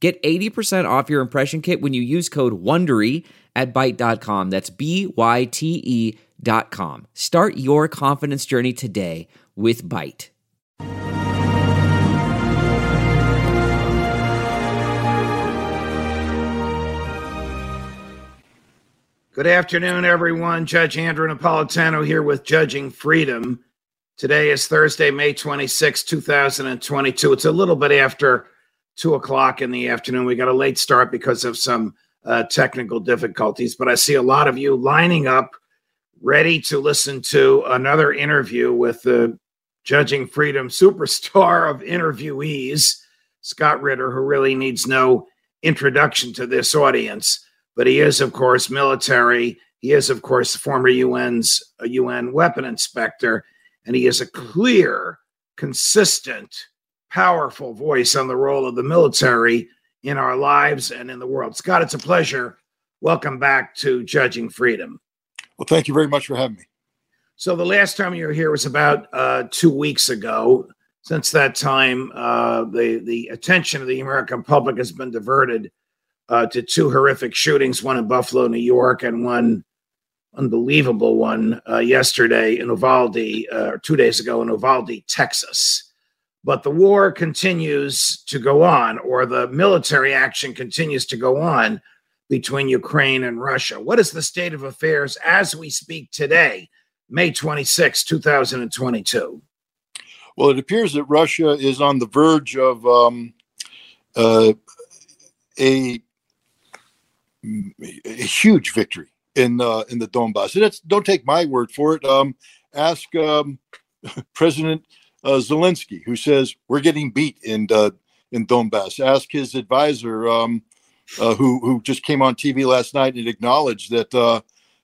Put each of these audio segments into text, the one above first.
Get 80% off your impression kit when you use code WONDERY at Byte.com. That's B-Y-T-E dot com. Start your confidence journey today with Byte. Good afternoon, everyone. Judge Andrew Napolitano here with Judging Freedom. Today is Thursday, May 26, 2022. It's a little bit after two o'clock in the afternoon. We got a late start because of some uh, technical difficulties, but I see a lot of you lining up, ready to listen to another interview with the Judging Freedom superstar of interviewees, Scott Ritter, who really needs no introduction to this audience but he is, of course, military. He is, of course, former UN's UN weapon inspector, and he is a clear, consistent, powerful voice on the role of the military in our lives and in the world. Scott, it's a pleasure. Welcome back to Judging Freedom. Well, thank you very much for having me. So, the last time you were here was about uh, two weeks ago. Since that time, uh, the the attention of the American public has been diverted uh, to two horrific shootings, one in Buffalo, New York, and one unbelievable one uh, yesterday in Uvalde, uh, two days ago in Uvalde, Texas. But the war continues to go on, or the military action continues to go on between Ukraine and Russia. What is the state of affairs as we speak today, May 26, 2022? Well, it appears that Russia is on the verge of um, uh, a a huge victory in uh, in the Donbass. And it's, don't take my word for it. Um, ask um, President uh, Zelensky, who says we're getting beat in uh, in Donbass. Ask his advisor, um, uh, who who just came on TV last night and acknowledged that uh,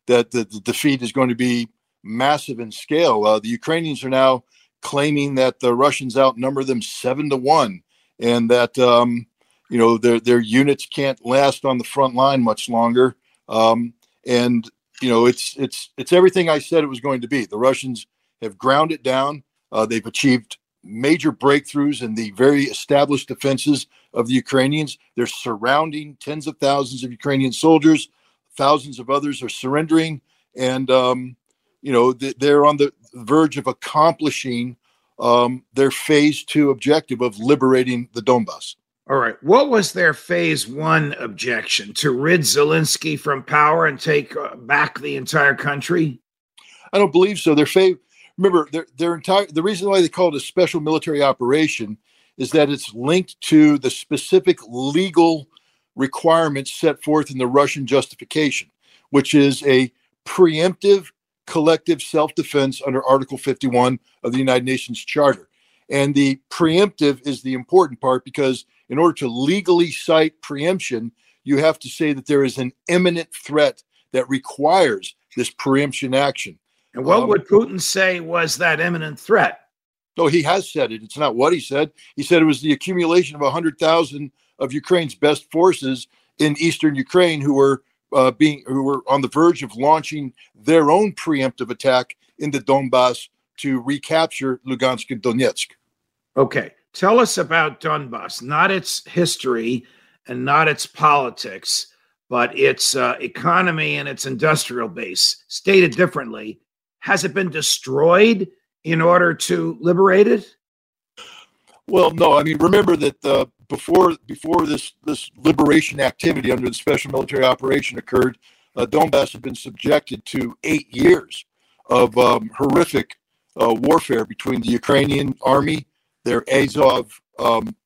that the, the, defeat is going to be massive in scale. Uh, the Ukrainians are now claiming that the Russians outnumber them seven to one, and that um, you know their their units can't last on the front line much longer um, and you know it's it's it's everything i said it was going to be the russians have ground it down uh, they've achieved major breakthroughs in the very established defenses of the ukrainians they're surrounding tens of thousands of ukrainian soldiers thousands of others are surrendering and um, you know they're on the verge of accomplishing um, their phase two objective of liberating the donbass all right. What was their phase one objection? To rid Zelensky from power and take uh, back the entire country? I don't believe so. Their phase, remember, their, their entire, the reason why they call it a special military operation is that it's linked to the specific legal requirements set forth in the Russian justification, which is a preemptive collective self defense under Article 51 of the United Nations Charter. And the preemptive is the important part because in order to legally cite preemption, you have to say that there is an imminent threat that requires this preemption action. And what um, would Putin say was that imminent threat? No, he has said it. It's not what he said. He said it was the accumulation of 100,000 of Ukraine's best forces in eastern Ukraine who were uh, being who were on the verge of launching their own preemptive attack into Donbass to recapture Lugansk and Donetsk. Okay. Tell us about Donbass, not its history and not its politics, but its uh, economy and its industrial base. Stated differently, has it been destroyed in order to liberate it? Well, no. I mean, remember that uh, before before this this liberation activity under the special military operation occurred, uh, Donbass had been subjected to eight years of um, horrific uh, warfare between the Ukrainian army their Azov um,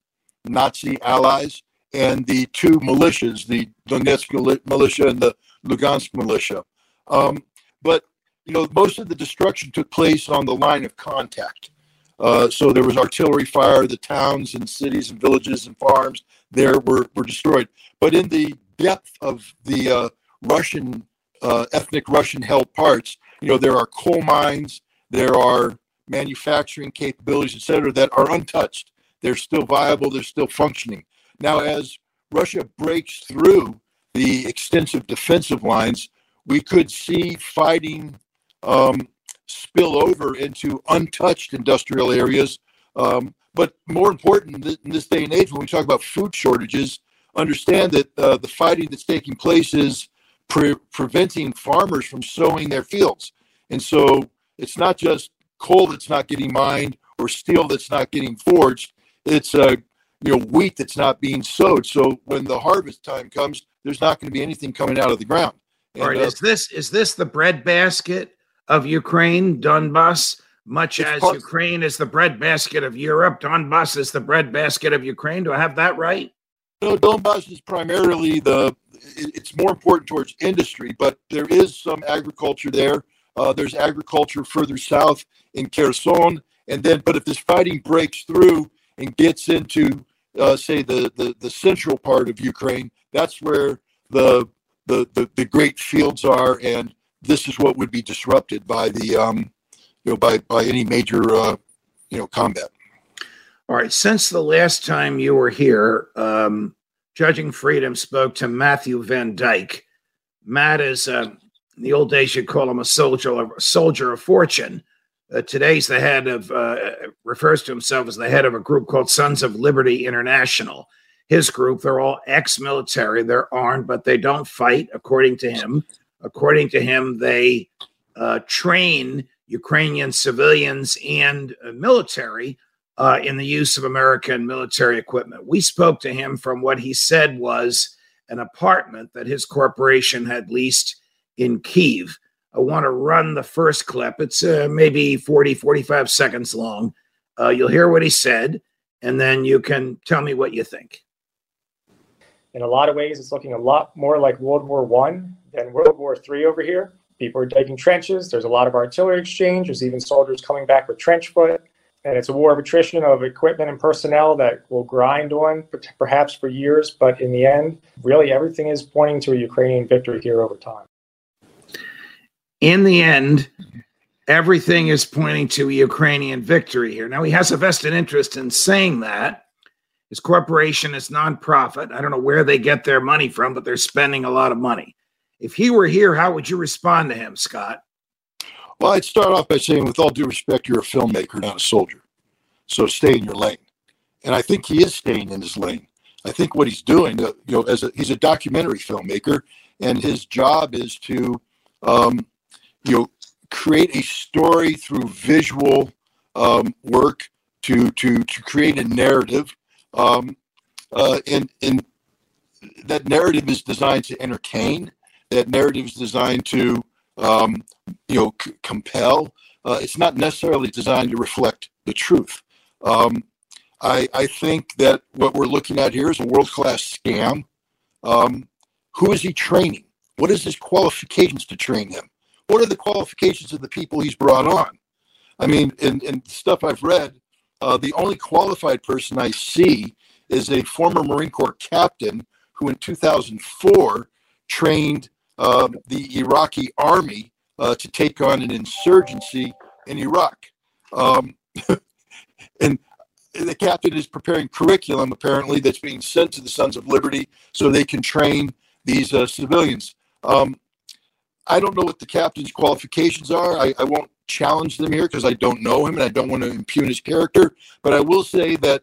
Nazi allies, and the two militias, the Donetsk militia and the Lugansk militia. Um, but you know, most of the destruction took place on the line of contact. Uh, so there was artillery fire. The towns and cities and villages and farms there were, were destroyed. But in the depth of the uh, Russian, uh, ethnic Russian held parts, you know, there are coal mines, there are manufacturing capabilities, et cetera, that are untouched. They're still viable, they're still functioning. Now, as Russia breaks through the extensive defensive lines, we could see fighting um, spill over into untouched industrial areas. Um, but more important in this day and age, when we talk about food shortages, understand that uh, the fighting that's taking place is pre- preventing farmers from sowing their fields. And so it's not just coal that's not getting mined or steel that's not getting forged. It's uh, you know wheat that's not being sowed. So when the harvest time comes, there's not going to be anything coming out of the ground. And, All right, uh, is this is this the breadbasket of Ukraine, Donbass? Much as part- Ukraine is the breadbasket of Europe, Donbass is the breadbasket of Ukraine. Do I have that right? No, Donbass is primarily the. It's more important towards industry, but there is some agriculture there. Uh, there's agriculture further south in Kherson, and then, but if this fighting breaks through and gets into, uh, say, the, the the central part of Ukraine, that's where the, the the the great fields are, and this is what would be disrupted by the um, you know by by any major uh, you know combat. All right. Since the last time you were here, um, Judging Freedom spoke to Matthew Van Dyke. Matt is, uh, the old days, you'd call him a soldier, a soldier of fortune. Uh, today's the head of, uh, refers to himself as the head of a group called Sons of Liberty International. His group, they're all ex military, they're armed, but they don't fight, according to him. According to him, they uh, train Ukrainian civilians and uh, military uh, in the use of American military equipment. We spoke to him from what he said was an apartment that his corporation had leased in Kiev. I want to run the first clip. It's uh, maybe 40, 45 seconds long. Uh, you'll hear what he said, and then you can tell me what you think. In a lot of ways, it's looking a lot more like World War One than World War Three over here. People are digging trenches. There's a lot of artillery exchange. There's even soldiers coming back with trench foot and it's a war of attrition of equipment and personnel that will grind on perhaps for years, but in the end, really everything is pointing to a Ukrainian victory here over time. In the end, everything is pointing to a Ukrainian victory here. Now, he has a vested interest in saying that. His corporation is nonprofit. I don't know where they get their money from, but they're spending a lot of money. If he were here, how would you respond to him, Scott? Well, I'd start off by saying, with all due respect, you're a filmmaker, not a soldier. So stay in your lane. And I think he is staying in his lane. I think what he's doing, uh, you know, as a, he's a documentary filmmaker, and his job is to, um, you know, create a story through visual um, work to to to create a narrative, um, uh, and and that narrative is designed to entertain. That narrative is designed to um, you know, c- compel. Uh, it's not necessarily designed to reflect the truth. Um, I, I, think that what we're looking at here is a world class scam. Um, who is he training? What is his qualifications to train him? What are the qualifications of the people he's brought on? I mean, in, in stuff I've read, uh, the only qualified person I see is a former Marine Corps captain who in 2004 trained uh, the Iraqi army uh, to take on an insurgency in Iraq. Um, and the captain is preparing curriculum, apparently, that's being sent to the Sons of Liberty so they can train these uh, civilians. Um, I don't know what the captain's qualifications are. I, I won't challenge them here because I don't know him and I don't want to impugn his character. But I will say that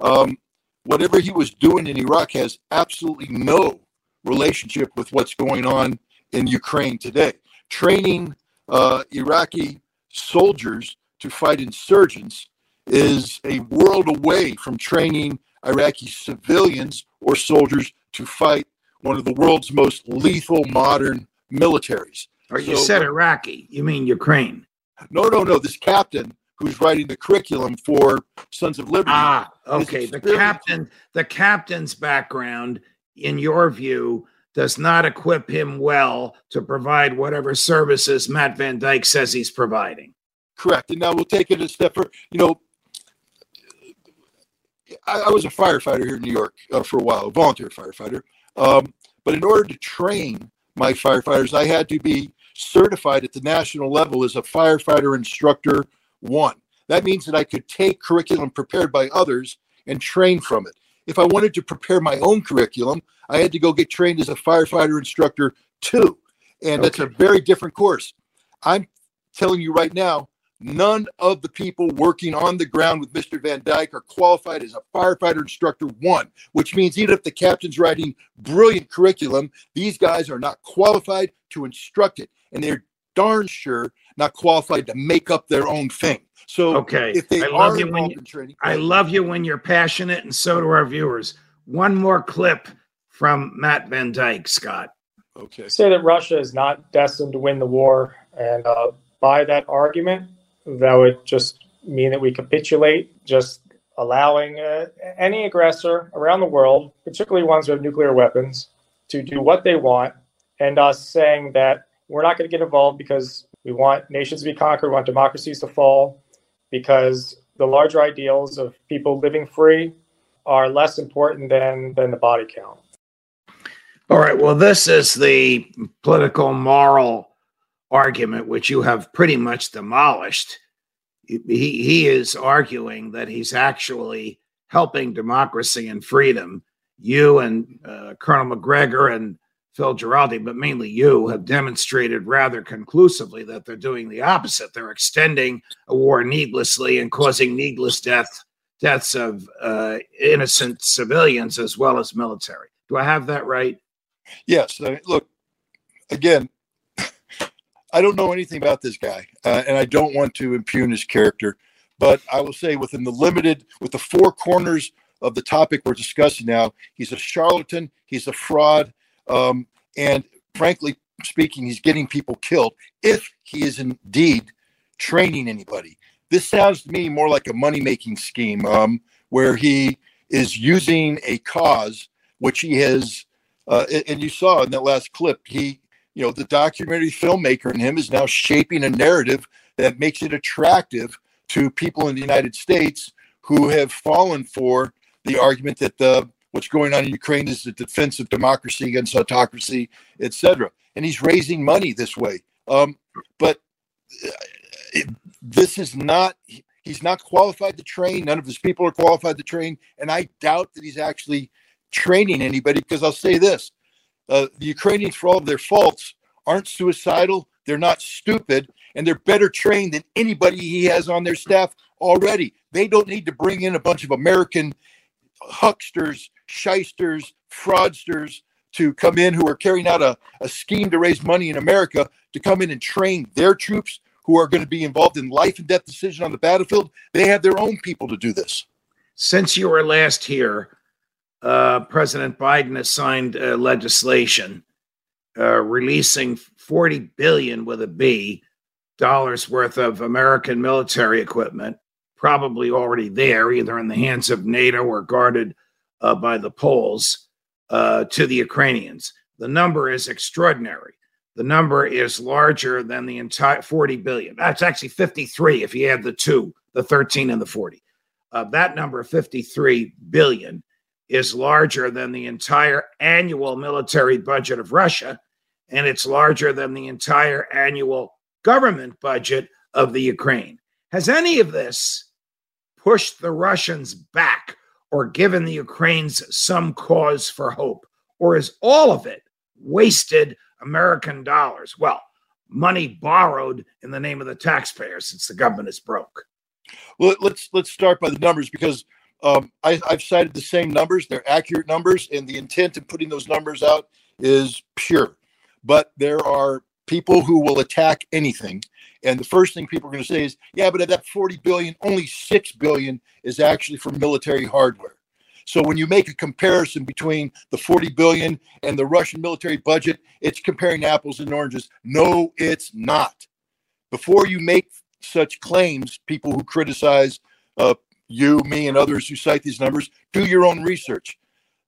um, whatever he was doing in Iraq has absolutely no relationship with what's going on in Ukraine today. Training uh, Iraqi soldiers to fight insurgents is a world away from training Iraqi civilians or soldiers to fight one of the world's most lethal modern militaries. Or you so, said Iraqi, you mean Ukraine? No, no, no. This captain who's writing the curriculum for Sons of Liberty. Ah, okay. The captain, the captain's background in your view, does not equip him well to provide whatever services Matt Van Dyke says he's providing. Correct. And now we'll take it a step further. You know, I, I, was a firefighter here in New York uh, for a while, a volunteer firefighter. Um, but in order to train my firefighters, I had to be certified at the national level as a firefighter instructor one. That means that I could take curriculum prepared by others and train from it. If I wanted to prepare my own curriculum, I had to go get trained as a firefighter instructor two. And okay. that's a very different course. I'm telling you right now, none of the people working on the ground with Mr. Van Dyke are qualified as a firefighter instructor one, which means even if the captain's writing brilliant curriculum, these guys are not qualified to instruct it. And they're darn sure not qualified to make up their own thing. So okay, if they I love you when you, training, I love you when you're passionate, and so do our viewers. One more clip from Matt Van Dyke, Scott. Okay. Say that Russia is not destined to win the war, and uh, by that argument, that would just mean that we capitulate, just allowing uh, any aggressor around the world, particularly ones who have nuclear weapons, to do what they want, and us saying that we're not going to get involved because we want nations to be conquered, we want democracies to fall, because the larger ideals of people living free are less important than than the body count. All right. Well, this is the political moral argument which you have pretty much demolished. He he is arguing that he's actually helping democracy and freedom. You and uh, Colonel Macgregor and Phil Giraldi, but mainly you, have demonstrated rather conclusively that they're doing the opposite. They're extending a war needlessly and causing needless death, deaths of uh, innocent civilians as well as military. Do I have that right? Yes. Look, again, I don't know anything about this guy, uh, and I don't want to impugn his character, but I will say within the limited, with the four corners of the topic we're discussing now, he's a charlatan, he's a fraud um, and frankly speaking, he's getting people killed if he is indeed training anybody. This sounds to me more like a money making scheme um, where he is using a cause which he has, uh, and you saw in that last clip, he, you know, the documentary filmmaker in him is now shaping a narrative that makes it attractive to people in the United States who have fallen for the argument that the what's going on in Ukraine is the defense of democracy against autocracy, etc. And he's raising money this way. Um, but uh, this is not. He's not qualified to train. None of his people are qualified to train, and I doubt that he's actually training anybody. Because I'll say this: uh, the Ukrainians, for all of their faults, aren't suicidal. They're not stupid, and they're better trained than anybody he has on their staff already. They don't need to bring in a bunch of American hucksters shysters, fraudsters to come in who are carrying out a, a scheme to raise money in America to come in and train their troops who are going to be involved in life and death decision on the battlefield. They have their own people to do this. Since you were last here, uh, President Biden has signed uh, legislation uh, releasing 40 billion with a B dollars worth of American military equipment, probably already there, either in the hands of NATO or guarded uh, by the Poles uh, to the Ukrainians. The number is extraordinary. The number is larger than the entire 40 billion. That's actually 53 if you add the two, the 13 and the 40. Uh, that number, 53 billion, is larger than the entire annual military budget of Russia, and it's larger than the entire annual government budget of the Ukraine. Has any of this pushed the Russians back or given the Ukrainians some cause for hope? Or is all of it wasted American dollars? Well, money borrowed in the name of the taxpayer since the government is broke. Well, let's let's start by the numbers because um, I, I've cited the same numbers. They're accurate numbers, and the intent of putting those numbers out is pure. But there are people who will attack anything. And the first thing people are going to say is, yeah, but of that 40 billion, only 6 billion is actually for military hardware. So when you make a comparison between the 40 billion and the Russian military budget, it's comparing apples and oranges. No, it's not. Before you make such claims, people who criticize uh, you, me, and others who cite these numbers, do your own research.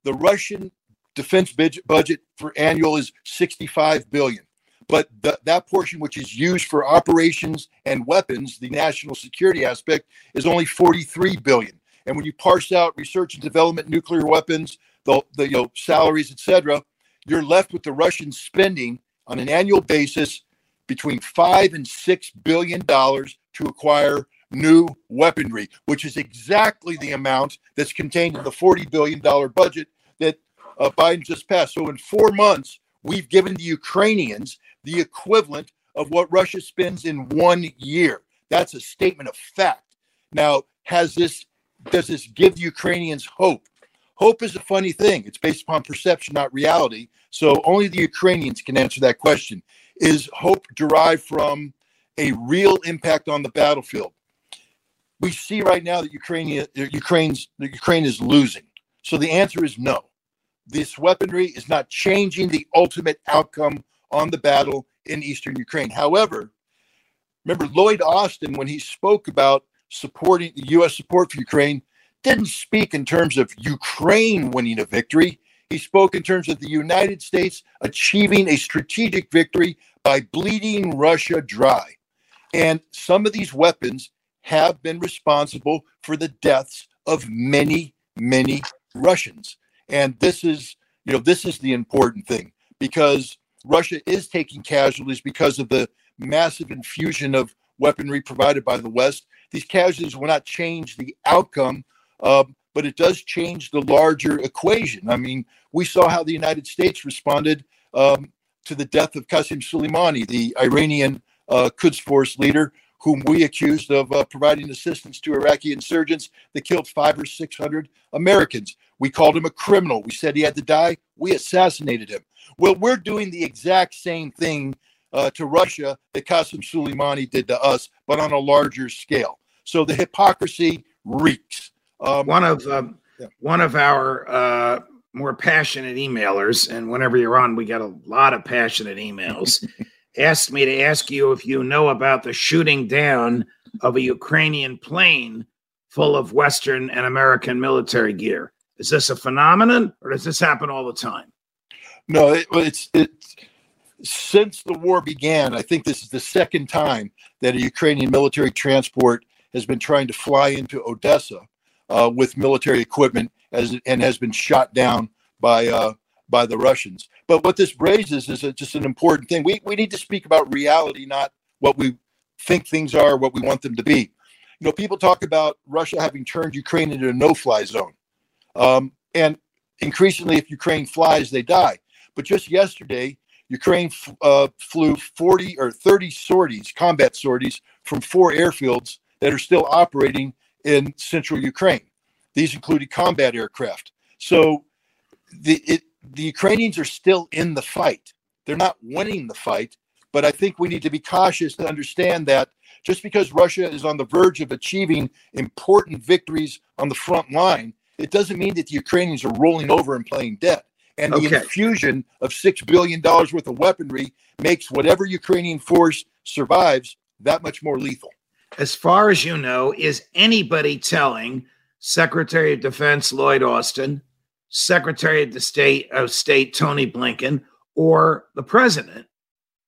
The Russian defense budget for annual is 65 billion but the, that portion which is used for operations and weapons the national security aspect is only 43 billion And when you parse out research and development, nuclear weapons, the, the you know, salaries, etc., you're left with the Russians spending on an annual basis between five and six billion dollars to acquire new weaponry, which is exactly the amount that's contained in the $40 billion budget that uh, Biden just passed. So in four months, we've given the Ukrainians the equivalent of what Russia spends in one year. That's a statement of fact. Now, has this does this give Ukrainians hope? Hope is a funny thing. It's based upon perception, not reality. So only the Ukrainians can answer that question. Is hope derived from a real impact on the battlefield? We see right now that Ukraine, uh, Ukraine's, Ukraine is losing. So the answer is no. This weaponry is not changing the ultimate outcome on the battle in eastern Ukraine. However, remember Lloyd Austin, when he spoke about supporting the U.S. support for Ukraine, didn't speak in terms of Ukraine winning a victory. He spoke in terms of the United States achieving a strategic victory by bleeding Russia dry. And some of these weapons have been responsible for the deaths of many, many Russians. And this is, you know, this is the important thing because Russia is taking casualties because of the massive infusion of weaponry provided by the West. These casualties will not change the outcome, uh, but it does change the larger equation. I mean, we saw how the United States responded um, to the death of Qasem Soleimani, the Iranian uh, Quds Force leader, whom we accused of uh, providing assistance to Iraqi insurgents that killed five or 600 Americans. We called him a criminal. We said he had to die. We assassinated him. Well, we're doing the exact same thing uh, to Russia that Qasem Soleimani did to us, but on a larger scale. So the hypocrisy reeks. Um, one of um, yeah. one of our uh, more passionate emailers, and whenever you're on, we get a lot of passionate emails. asked me to ask you if you know about the shooting down of a Ukrainian plane full of Western and American military gear. Is this a phenomenon, or does this happen all the time? No, it, it's it's since the war began. I think this is the second time that a Ukrainian military transport has been trying to fly into Odessa uh, with military equipment as and has been shot down by uh, by the Russians. But what this raises is a, just an important thing. We we need to speak about reality, not what we think things are, what we want them to be. You know, people talk about Russia having turned Ukraine into a no-fly zone, um, and increasingly, if Ukraine flies, they die. But just yesterday, Ukraine uh, flew 40 or 30 sorties, combat sorties, from four airfields that are still operating in central Ukraine. These included combat aircraft. So the it, the Ukrainians are still in the fight. They're not winning the fight, but I think we need to be cautious to understand that just because Russia is on the verge of achieving important victories on the front line, it doesn't mean that the Ukrainians are rolling over and playing dead. And okay. the infusion of $6 billion worth of weaponry makes whatever Ukrainian force survives that much more lethal. As far as you know, is anybody telling Secretary of Defense Lloyd Austin Secretary of the State of State Tony Blinken or the president,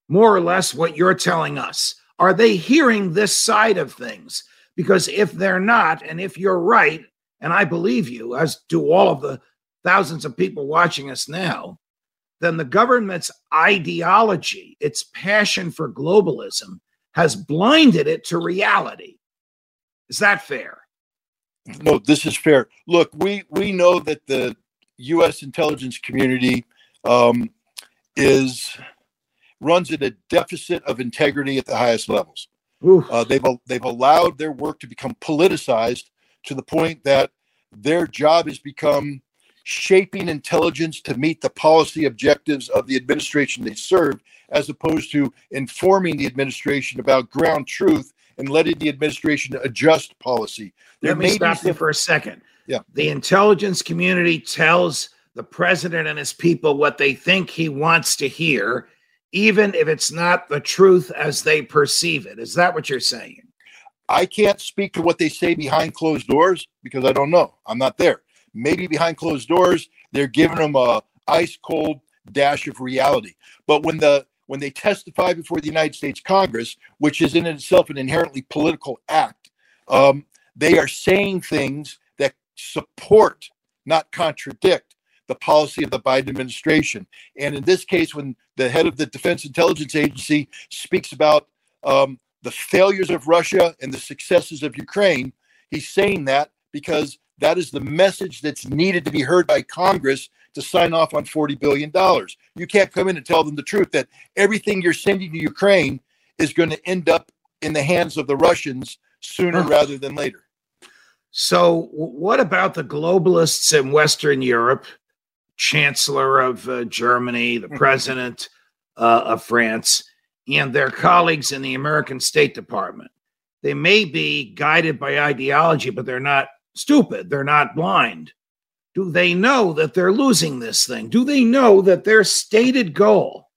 more or less what you're telling us. Are they hearing this side of things? Because if they're not, and if you're right, and I believe you, as do all of the thousands of people watching us now, then the government's ideology, its passion for globalism, has blinded it to reality. Is that fair? No, this is fair. Look, we we know that the U.S. intelligence community um, is runs at a deficit of integrity at the highest levels. Uh, they've they've allowed their work to become politicized to the point that their job has become shaping intelligence to meet the policy objectives of the administration they serve, as opposed to informing the administration about ground truth and letting the administration adjust policy. There Let me stop you for a second. Yeah. The intelligence community tells the president and his people what they think he wants to hear, even if it's not the truth as they perceive it. Is that what you're saying? I can't speak to what they say behind closed doors because I don't know. I'm not there. Maybe behind closed doors, they're giving them a ice cold dash of reality. But when the when they testify before the United States Congress, which is in itself an inherently political act, um, they are saying things that support, not contradict the policy of the Biden administration. And in this case, when the head of the Defense Intelligence Agency speaks about um, the failures of Russia and the successes of Ukraine, he's saying that because that is the message that's needed to be heard by Congress to sign off on $40 billion. You can't come in and tell them the truth that everything you're sending to Ukraine is going to end up in the hands of the Russians sooner rather than later. So, what about the globalists in Western Europe, Chancellor of uh, Germany, the mm-hmm. President uh, of France, and their colleagues in the American State Department? They may be guided by ideology, but they're not stupid. They're not blind. Do they know that they're losing this thing? Do they know that their stated goal,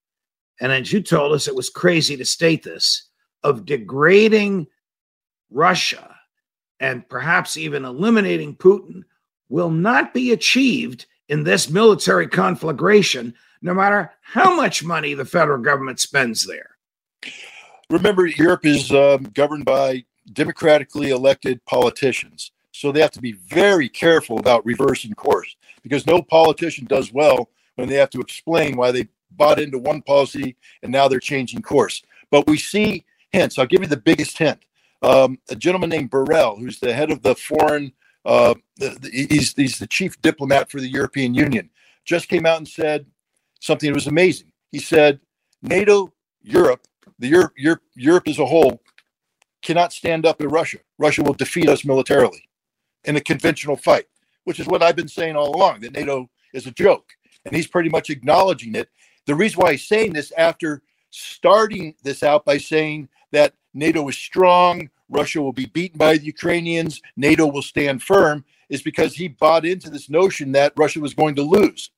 and as you told us, it was crazy to state this, of degrading Russia and perhaps even eliminating Putin will not be achieved in this military conflagration, no matter how much money the federal government spends there. Remember, Europe is um, governed by democratically elected politicians. So they have to be very careful about reversing course because no politician does well when they have to explain why they bought into one policy and now they're changing course. But we see hints. I'll give you the biggest hint. Um, a gentleman named Borrell, who's the head of the foreign, uh, the, the, he's, he's the chief diplomat for the European Union, just came out and said something that was amazing. He said, NATO, Europe, the Europe, Europe, Europe as a whole cannot stand up to Russia. Russia will defeat us militarily in a conventional fight, which is what I've been saying all along that NATO is a joke. And he's pretty much acknowledging it. The reason why he's saying this after starting this out by saying that NATO is strong, Russia will be beaten by the Ukrainians, NATO will stand firm, is because he bought into this notion that Russia was going to lose.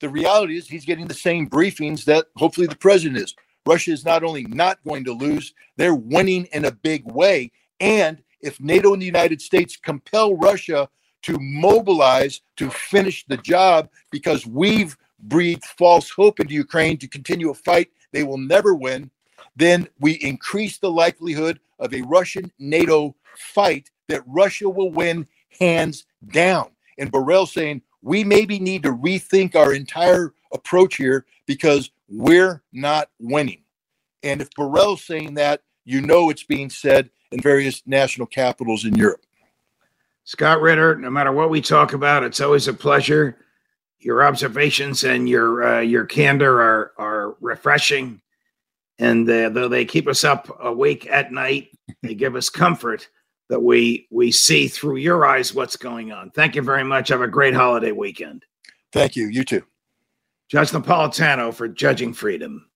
The reality is he's getting the same briefings that hopefully the president is. Russia is not only not going to lose, they're winning in a big way. And if NATO and the United States compel Russia to mobilize to finish the job because we've breathed false hope into Ukraine to continue a fight they will never win, then we increase the likelihood of a Russian NATO fight that Russia will win hands down. And Borrell saying we maybe need to rethink our entire approach here because we're not winning. And if Borrell's saying that, you know it's being said in various national capitals in Europe. Scott Ritter, no matter what we talk about, it's always a pleasure. Your observations and your uh, your candor are are refreshing, and uh, though they keep us up awake at night, they give us comfort that we we see through your eyes what's going on. Thank you very much. Have a great holiday weekend. Thank you. You too. Judge Napolitano for Judging Freedom.